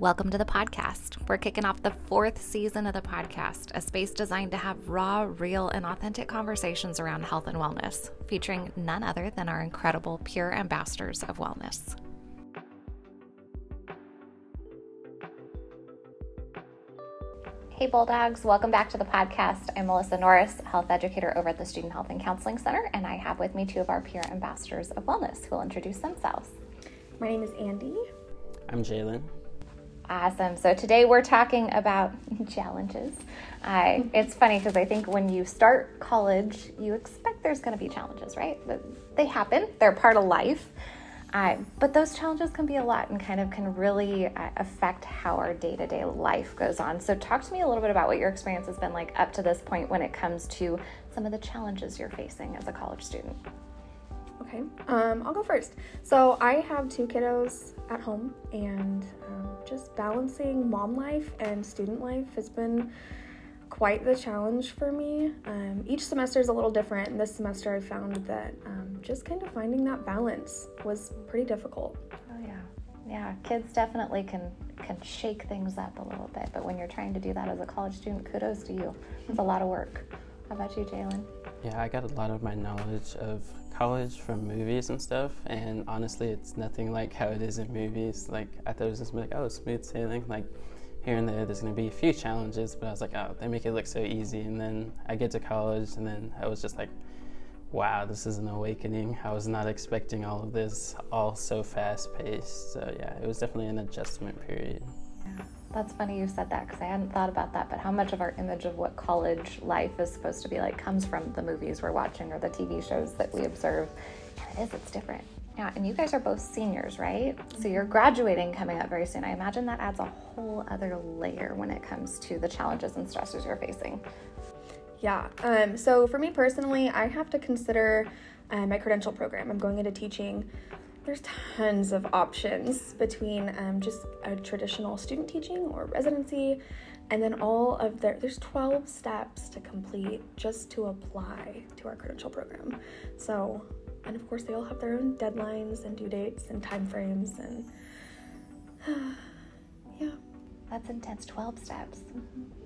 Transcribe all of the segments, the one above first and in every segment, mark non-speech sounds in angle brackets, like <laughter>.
Welcome to the podcast. We're kicking off the fourth season of the podcast, a space designed to have raw, real, and authentic conversations around health and wellness, featuring none other than our incredible peer ambassadors of wellness. Hey, Bulldogs, welcome back to the podcast. I'm Melissa Norris, health educator over at the Student Health and Counseling Center, and I have with me two of our peer ambassadors of wellness who will introduce themselves. My name is Andii. I'm Jalen. Awesome. So today we're talking about <laughs> challenges. I, it's funny because I think when you start college, you expect there's going to be challenges, right? They happen, they're part of life. Uh, but those challenges can be a lot and kind of can really uh, affect how our day to day life goes on. So, talk to me a little bit about what your experience has been like up to this point when it comes to some of the challenges you're facing as a college student. Okay, um, I'll go first. So, I have two kiddos at home, and um, just balancing mom life and student life has been quite the challenge for me. Um, each semester is a little different, and this semester I found that um, just kind of finding that balance was pretty difficult. Oh yeah, yeah. Kids definitely can can shake things up a little bit, but when you're trying to do that as a college student, kudos to you. It's a lot of work. How about you, Jalen? Yeah, I got a lot of my knowledge of college from movies and stuff, and honestly, it's nothing like how it is in movies. Like I thought it was just like, oh, smooth sailing, like here and there there's going to be a few challenges but i was like oh they make it look so easy and then i get to college and then i was just like wow this is an awakening i was not expecting all of this all so fast paced so yeah it was definitely an adjustment period yeah that's funny you said that because i hadn't thought about that but how much of our image of what college life is supposed to be like comes from the movies we're watching or the tv shows that we observe and it is it's different yeah, and you guys are both seniors, right? So you're graduating coming up very soon. I imagine that adds a whole other layer when it comes to the challenges and stresses you're facing. Yeah. Um, so for me personally, I have to consider uh, my credential program. I'm going into teaching. There's tons of options between um, just a traditional student teaching or residency, and then all of their there's 12 steps to complete just to apply to our credential program. So and of course they all have their own deadlines and due dates and time frames and <sighs> yeah that's intense 12 steps mm-hmm.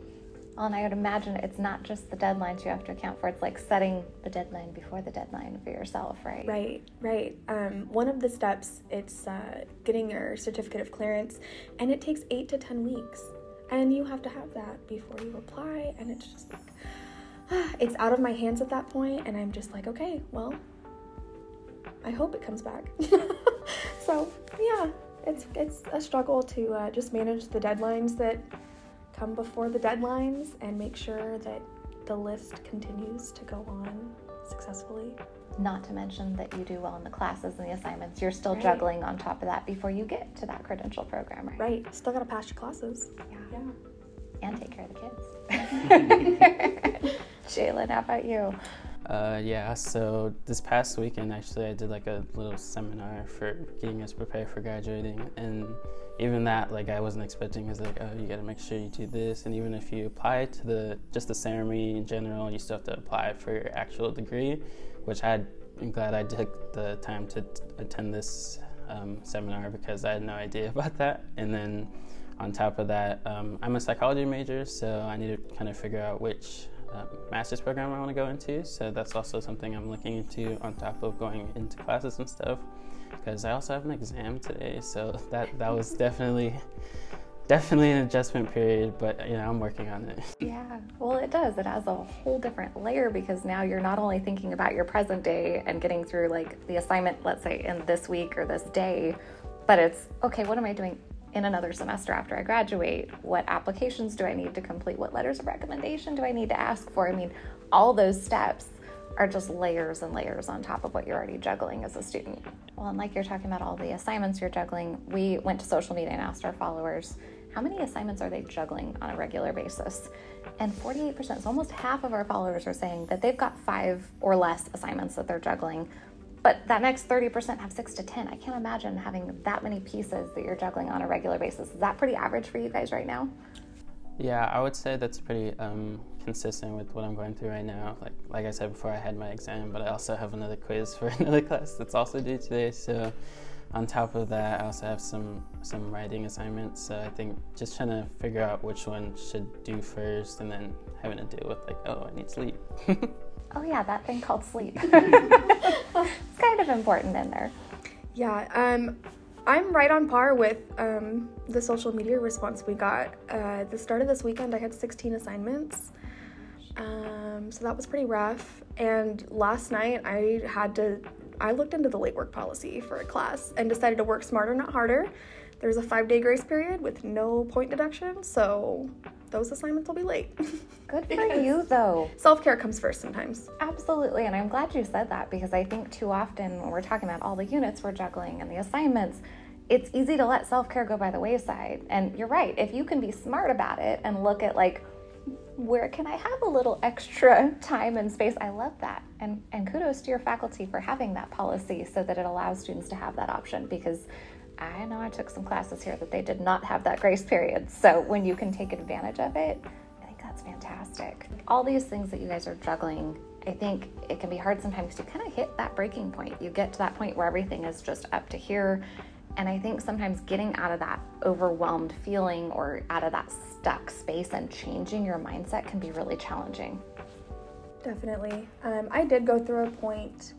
Well and i would imagine it's not just the deadlines you have to account for it's like setting the deadline before the deadline for yourself right? Right right. Um, one of the steps it's uh, getting your certificate of clearance and it takes eight to ten weeks. And you have to have that before you apply and it's just like <sighs> it's out of my hands at that point and i'm just like okay well I hope it comes back. <laughs> so yeah, it's it's a struggle to uh, just manage the deadlines that come before the deadlines and make sure that the list continues to go on successfully. Not to mention that you do well in the classes and the assignments. You're still right. juggling on top of that before you get to that credential program, right? Right. Still got to pass your classes. Yeah. yeah. And take care of the kids. <laughs> <laughs> Jalen, how about you? Uh, yeah, so this past weekend, actually, I did like a little seminar for getting us prepared for graduating. And even that, like, I wasn't expecting is like, oh, you gotta make sure you do this. And even if you apply to the just the ceremony in general, you still have to apply for your actual degree, which I, I'm glad I took the time to t- attend this um, seminar because I had no idea <laughs> about that. And then on top of that, um, I'm a psychology major, so I need to kind of figure out which uh, master's program I want to go into. So that's also something I'm looking into on top of going into classes and stuff. Because I also have an exam today, so that that was definitely definitely an adjustment period, but you know I'm working on it. Yeah, well it does. It has a whole different layer because now you're not only thinking about your present day and getting through like the assignment, let's say in this week or this day, but it's okay. What am I doing in another semester after I graduate? What applications do I need to complete? What letters of recommendation do I need to ask for? I mean, all those steps are just layers and layers on top of what you're already juggling as a student. Well, and like you're talking about all the assignments you're juggling, we went to social media and asked our followers how many assignments are they juggling on a regular basis? And 48%, so almost half of our followers are saying that they've got five or less assignments that they're juggling but that next 30% have six to 10. I can't imagine having that many pieces that you're juggling on a regular basis. Is that pretty average for you guys right now? Yeah, I would say that's pretty um, consistent with what I'm going through right now. Like like I said before, I had my exam, but I also have another quiz for <laughs> another class that's also due today. So on top of that, I also have some some writing assignments. So I think just trying to figure out which one should do first, and then having to deal with like, oh, I need sleep. <laughs> oh yeah, that thing called sleep. <laughs> it's kind of important in there. Yeah, um, I'm right on par with um, the social media response we got. Uh, the start of this weekend, I had 16 assignments. Um, so that was pretty rough. And last night, I had to, I looked into the late work policy for a class and decided to work smarter, not harder. There's a five day grace period with no point deduction, so those assignments will be late. <laughs> Good for you, though. Self care comes first sometimes. Absolutely, and I'm glad you said that because I think too often when we're talking about all the units we're juggling and the assignments, it's easy to let self care go by the wayside. And you're right, if you can be smart about it and look at like, where can I have a little extra <laughs> time and space? I love that. And and kudos to your faculty for having that policy so that it allows students to have that option because I know I took some classes here that they did not have that grace period. So when you can take advantage of it, I think that's fantastic. All these things that you guys are juggling, I think it can be hard sometimes to kind of hit that breaking point. You get to that point where everything is just up to here. And I think sometimes getting out of that overwhelmed feeling or out of that stuck space and changing your mindset can be really challenging. Definitely. Um, I did go through a point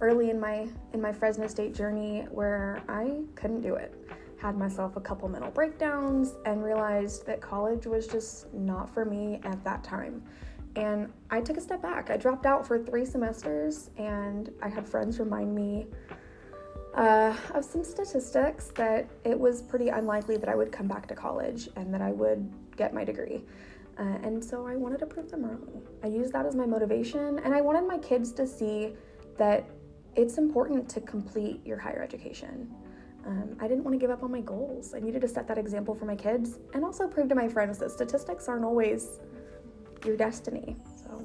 early in my in my Fresno State journey where I couldn't do it. Had myself a couple mental breakdowns and realized that college was just not for me at that time. And I took a step back. I dropped out for three semesters, and I had friends remind me uh, of some statistics that it was pretty unlikely that I would come back to college and that I would get my degree. Uh, and so I wanted to prove them wrong. I used that as my motivation, and I wanted my kids to see that it's important to complete your higher education. Um, I didn't want to give up on my goals. I needed to set that example for my kids and also prove to my friends that statistics aren't always your destiny. So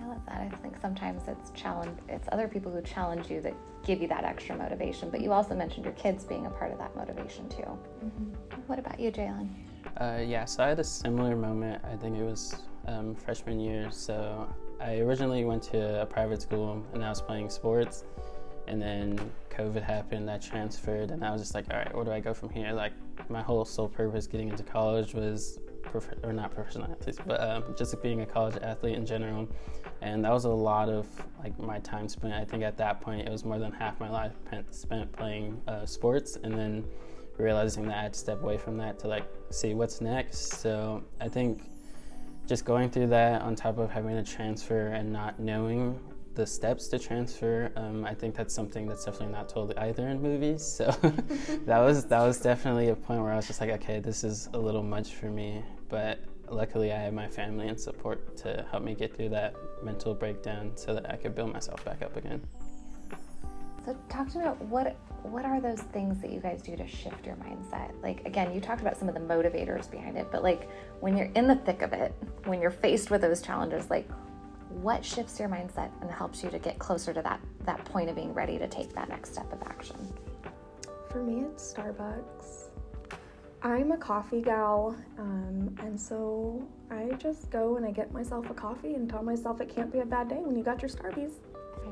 I love that. I think sometimes it's challenge it's other people who challenge you that give you that extra motivation. But you also mentioned your kids being a part of that motivation too. Mm-hmm. What about you, Jalen? Uh, yeah, so I had a similar moment. I think it was um, freshman year. So I originally went to a private school and I was playing sports, and then COVID happened. I transferred, and I was just like, all right, where do I go from here? Like, my whole sole purpose getting into college was, prof- or not professional athletes, but um, just being a college athlete in general. And that was a lot of like my time spent. I think at that point it was more than half my life spent playing uh, sports, and then realizing that I had to step away from that to like see what's next. So I think just going through that on top of having to transfer and not knowing the steps to transfer, um, I think that's something that's definitely not told either in movies. So <laughs> that was that was definitely a point where I was just like, okay, this is a little much for me. But luckily, I had my family and support to help me get through that mental breakdown so that I could build myself back up again. So talk to me about what what are those things that you guys do to shift your mindset? Like again, you talked about some of the motivators behind it, but like when you're in the thick of it, when you're faced with those challenges, like what shifts your mindset and helps you to get closer to that that point of being ready to take that next step of action? For me, it's Starbucks. I'm a coffee gal, um, and so I just go and I get myself a coffee and tell myself it can't be a bad day when you got your Starbies.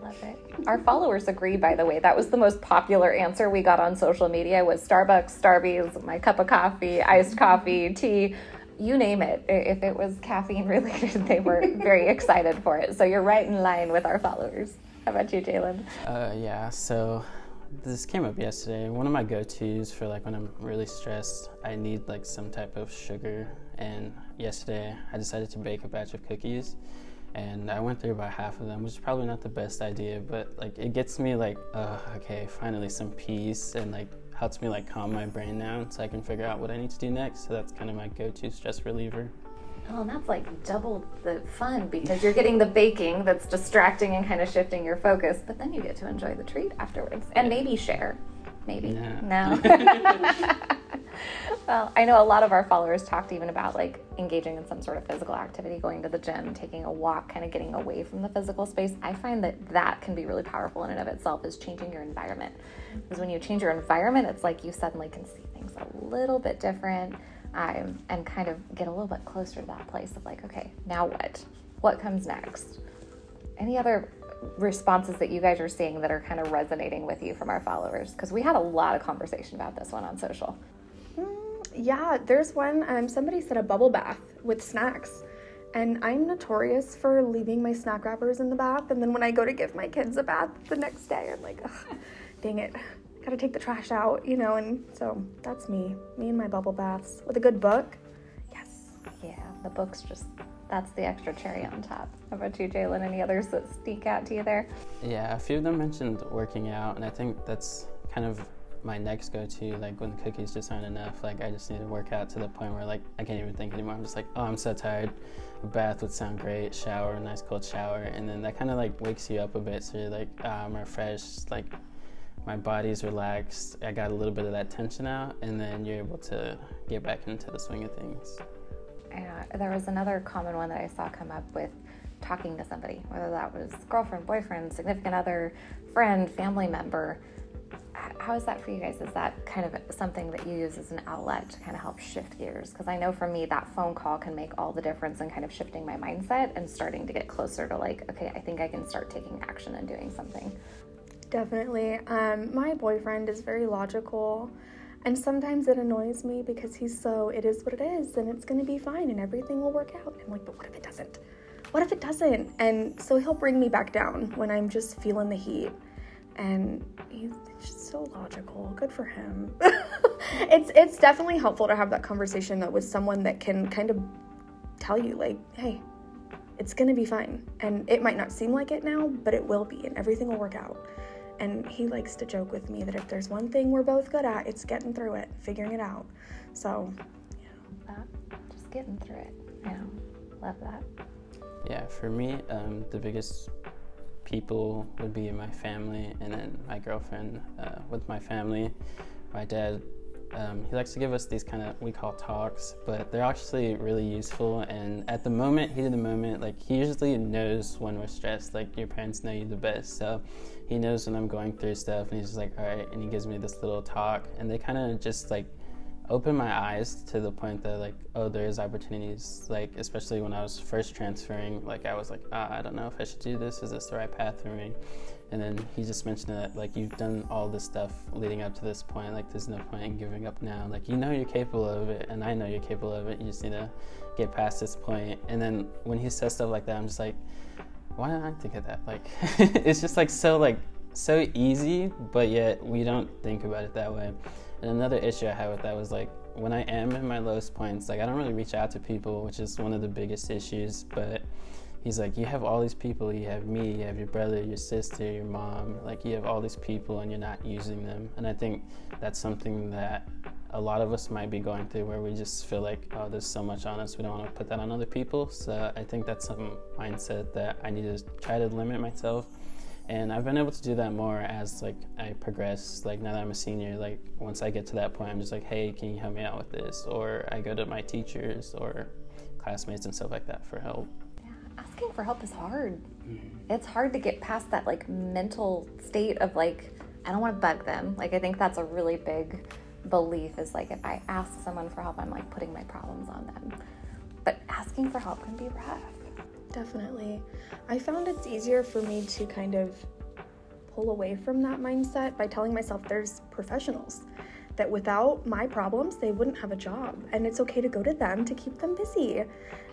Love it. Our followers agree, by the way. That was the most popular answer we got on social media was Starbucks, Starbies, my cup of coffee, iced coffee, tea, you name it. If it was caffeine related, <laughs> they were very excited for it. So you're right in line with our followers. How about you, Jalen? Uh, yeah, so this came up yesterday. One of my go-tos for like when I'm really stressed, I need like some type of sugar. And yesterday, I decided to bake a batch of cookies and I went through about half of them, which is probably not the best idea, but like it gets me like, uh, okay, finally some peace, and like helps me like calm my brain down so I can figure out what I need to do next. So that's kind of my go-to stress reliever. Oh, and that's like double the fun because you're getting the baking that's distracting and kind of shifting your focus, but then you get to enjoy the treat afterwards and maybe share. Maybe. No. no. <laughs> <laughs> well, I know a lot of our followers talked even about like engaging in some sort of physical activity, going to the gym, taking a walk, kind of getting away from the physical space. I find that that can be really powerful in and of itself is changing your environment. Because when you change your environment, it's like you suddenly can see things a little bit different um, and kind of get a little bit closer to that place of like, okay, now what? What comes next? any other responses that you guys are seeing that are kind of resonating with you from our followers? Because we had a lot of conversation about this one on social. Yeah, there's one. Um, somebody said a bubble bath with snacks. And I'm notorious for leaving my snack wrappers in the bath. And then when I go to give my kids a bath the next day, I'm like, dang it, gotta take the trash out, you know? And so that's me, me and my bubble baths with a good book. Yes. Yeah, the book's just, that's the extra cherry on top. How about you, Jalen? Any others that speak out to you there? Yeah, a few of them mentioned working out. And I think that's kind of my next go-to like when the cookies just aren't enough like i just need to work out to the point where like i can't even think anymore. I'm just like oh i'm so tired. A bath would sound great shower a nice cold shower and then that kind of like wakes you up a bit so you're like oh, i'm refreshed like my body's relaxed i got a little bit of that tension out and then you're able to get back into the swing of things. Yeah uh, there was another common one that i saw come up with talking to somebody whether that was girlfriend boyfriend significant other friend family member how is that for you guys? Is that kind of something that you use as an outlet to kind of help shift gears? Because I know for me, that phone call can make all the difference in kind of shifting my mindset and starting to get closer to like, okay, I think I can start taking action and doing something. Definitely. Um, my boyfriend is very logical. And sometimes it annoys me because he's so, it is what it is, and it's gonna be fine, and everything will work out. I'm like, but what if it doesn't? What if it doesn't? And so he'll bring me back down when I'm just feeling the heat and he's just so logical. Good for him. <laughs> it's it's definitely helpful to have that conversation though with someone that can kind of tell you like, hey, it's gonna be fine. And it might not seem like it now, but it will be, and everything will work out. And he likes to joke with me that if there's one thing we're both good at, it's getting through it, figuring it out. So, yeah. That, just getting through it. Yeah, love that. Yeah, for me, um, the biggest people would be my family, and then my girlfriend uh, with my family. My dad, um, he likes to give us these kind of we call talks, but they're actually really useful. And at the moment, heat of the moment, like he usually knows when we're stressed. Like your parents know you the best, so he knows when I'm going through stuff, and he's just like, all right, and he gives me this little talk, and they kind of just like opened my eyes to the point that like oh there's opportunities like especially when i was first transferring like i was like ah, i don't know if i should do this. Is this the right path for me? And then he just mentioned that like you've done all this stuff leading up to this point. Like there's no point in giving up now. Like you know you're capable of it and i know you're capable of it. You just need to get past this point. And then when he says stuff like that i'm just like why didn't i think of that? Like <laughs> it's just like so like so easy but yet we don't think about it that way and another issue I had with that was like when I am in my lowest points, like I don't really reach out to people, which is one of the biggest issues. But he's like, you have all these people. You have me, you have your brother, your sister, your mom. Like you have all these people, and you're not using them. And I think that's something that a lot of us might be going through, where we just feel like, oh, there's so much on us, we don't want to put that on other people. So I think that's some mindset that I need to try to limit myself and I've been able to do that more as like I progress. Like now that I'm a senior, like once I get to that point, I'm just like, hey, can you help me out with this? Or I go to my teachers or classmates and stuff like that for help. Yeah, asking for help is hard. Mm-hmm. It's hard to get past that like mental state of like I don't want to bug them. Like I think that's a really big belief is like if I ask someone for help, I'm like putting my problems on them. But asking for help can be rough. Definitely. I found it's easier for me to kind of pull away from that mindset by telling myself there's professionals that without my problems they wouldn't have a job and it's okay to go to them to keep them busy.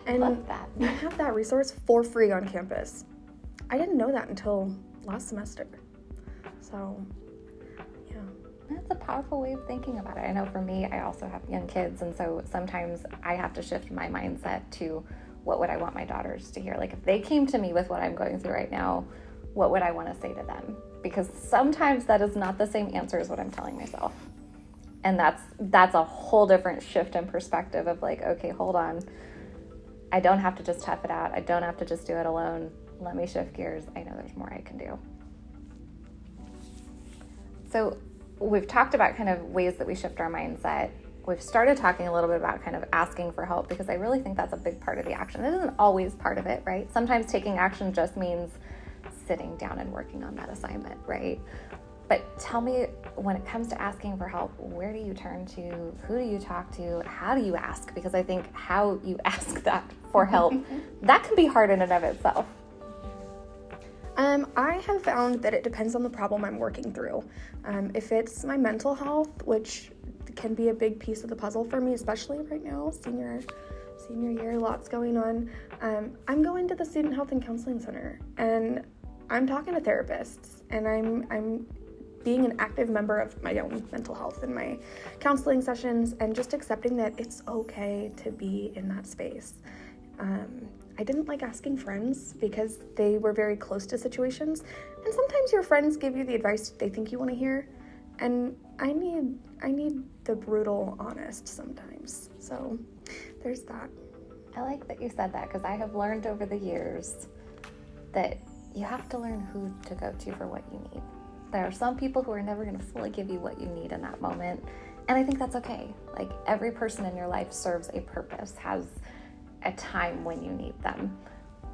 And Love that. you have that resource for free on campus. I didn't know that until last semester. So yeah. That's a powerful way of thinking about it. I know for me i also have young kids and so sometimes i have to shift my mindset to what would I want my daughters to hear? Like if they came to me with what I'm going through right now, what would I want to say to them? Because sometimes that is not the same answer as what I'm telling myself. And that's that's a whole different shift in perspective of like, okay, hold on. I don't have to just tough it out. I don't have to just do it alone. Let me shift gears. I know there's more I can do. So, we've talked about kind of ways that we shift our mindset we've started talking a little bit about kind of asking for help because I really think that's a big part of the action. It isn't always part of it, right? Sometimes taking action just means sitting down and working on that assignment, right? But tell me, when it comes to asking for help, where do you turn to? Who do you talk to? How do you ask? Because I think how you <laughs> ask that for help, <laughs> that can be hard in and of itself. Um, I have found that it depends on the problem I'm working through. Um, if it's my mental health, which can be a big piece of the puzzle for me, especially right now, senior senior year, lots going on. Um, I'm going to the Student Health and Counseling Center, and I'm talking to therapists, and I'm I'm being an active member of my own mental health in my counseling sessions, and just accepting that it's okay to be in that space. Um, I didn't like asking friends because they were very close to situations, and sometimes your friends give you the advice they think you want to hear, and I need I need the brutal honest sometimes. So there's that. I like that you said that because I have learned over the years that you have to learn who to go to for what you need. There are some people who are never going to fully give you what you need in that moment. And I think that's okay. Like every person in your life serves a purpose, has a time when you need them.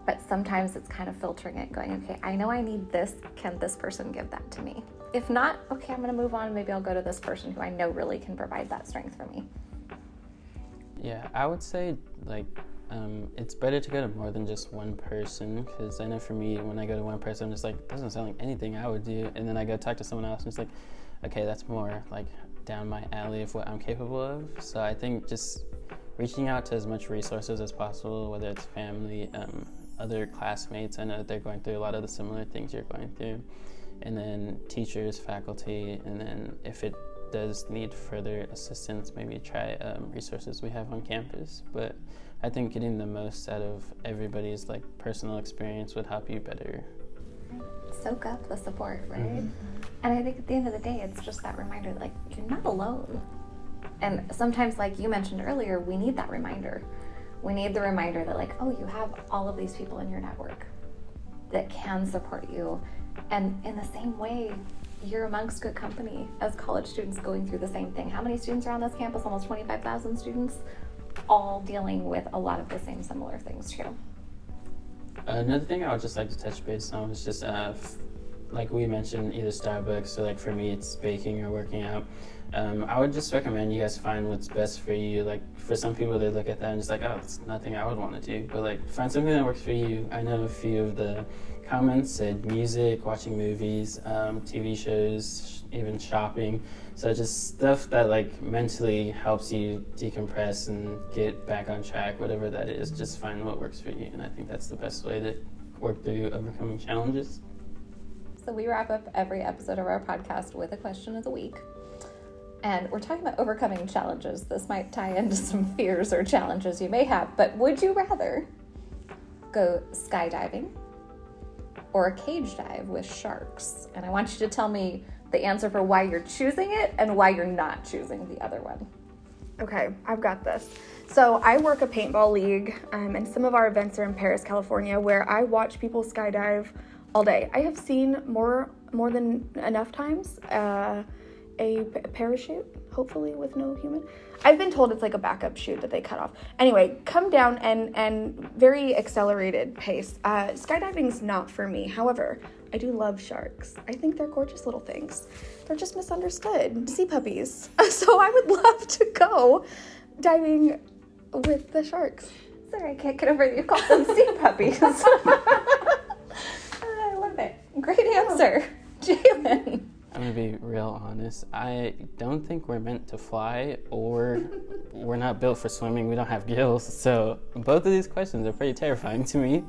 But sometimes it's kind of filtering it, going, okay, I know I need this. Can this person give that to me? If not, okay, I'm to move on. Maybe I'll go to this person who I know really can provide that strength for me. Yeah, I would say like um, it's better to go to more than just one person because I know for me, when I go to one person, I'm just like, doesn't sound like anything I would do. And then I go talk to someone else and it's like, okay, that's more like down my alley of what I'm capable of. So I think just reaching out to as much resources as possible, whether it's family, um, other classmates, I know that they're going through a lot of the similar things you're going through, and then teachers, faculty, and then if it does need further assistance, maybe try um, resources we have on campus. But I think getting the most out of everybody's like personal experience would help you better. Soak up the support, right? Mm-hmm. And I think at the end of the day, it's just that reminder, like you're not alone. And sometimes, like you mentioned earlier, we need that reminder. We need the reminder that, like, oh, you have all of these people in your network that can support you. And in the same way, you're amongst good company as college students going through the same thing. How many students are on this campus? Almost 25,000 students, all dealing with a lot of the same similar things too. Another thing I would just like to touch base on is just uh, like we mentioned, either Starbucks. So like for me, it's baking or working out. Um, I would just recommend you guys find what's best for you. Like for some people, they look at that and just like, oh, it's nothing I would want to do. But like find something that works for you. I know a few of the comments said music, watching movies, um, TV shows, even shopping. So just stuff that like mentally helps you decompress and get back on track, whatever that is. Just find what works for you, and I think that's the best way to work through overcoming challenges. So we wrap up every episode of our podcast with a question of the week. And we're talking about overcoming challenges. This might tie into some fears or challenges you may have, but would you rather go skydiving or a cage dive with sharks? And I want you to tell me the answer for why you're choosing it and why you're not choosing the other one. Okay, I've got this. So I work a paintball league, um, and some of our events are in Perris, California, where I watch people skydive all day. I have seen more more than enough times uh, a, p- parachute, hopefully with no human. I've been told it's like a backup chute that they cut off. Anyway, come down and and very accelerated pace. Uh, skydiving's not for me. However, I do love sharks. I think they're gorgeous little things. They're just misunderstood. Sea puppies. <laughs> So I would love to go diving with the sharks. Sorry, I can't get over that you call them sea puppies. <laughs> I love it. Great answer, <laughs> Jalen. I'm gonna be real honest. I don't think we're meant to fly, or <laughs> we're not built for swimming. We don't have gills, so both of these questions are pretty terrifying to me.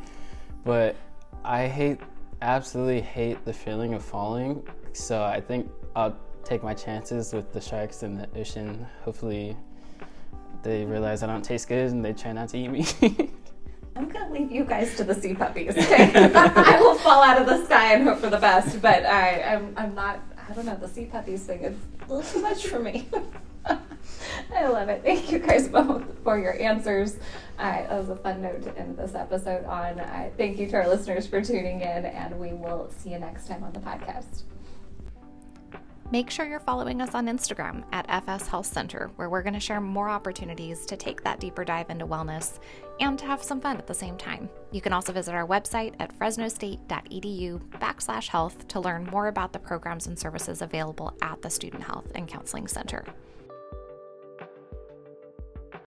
But I hate, absolutely hate the feeling of falling. So I think I'll take my chances with the sharks in the ocean. Hopefully, they realize I don't taste good and they try not to eat me. <laughs> I'm gonna leave you guys to the sea puppies. <laughs> I will fall out of the sky and hope for the best, but I, I'm, I'm not I don't know, the sea puppies thing is a little too much for me. <laughs> I love it. Thank you guys both for your answers. Uh, that was a fun note to end this episode on. Uh, thank you to our listeners for tuning in, and we will see you next time on the podcast. Make sure you're following us on Instagram at FS Health Center, where we're going to share more opportunities to take that deeper dive into wellness and to have some fun at the same time. You can also visit our website at fresnostate.edu backslash health to learn more about the programs and services available at the Student Health and Counseling Center.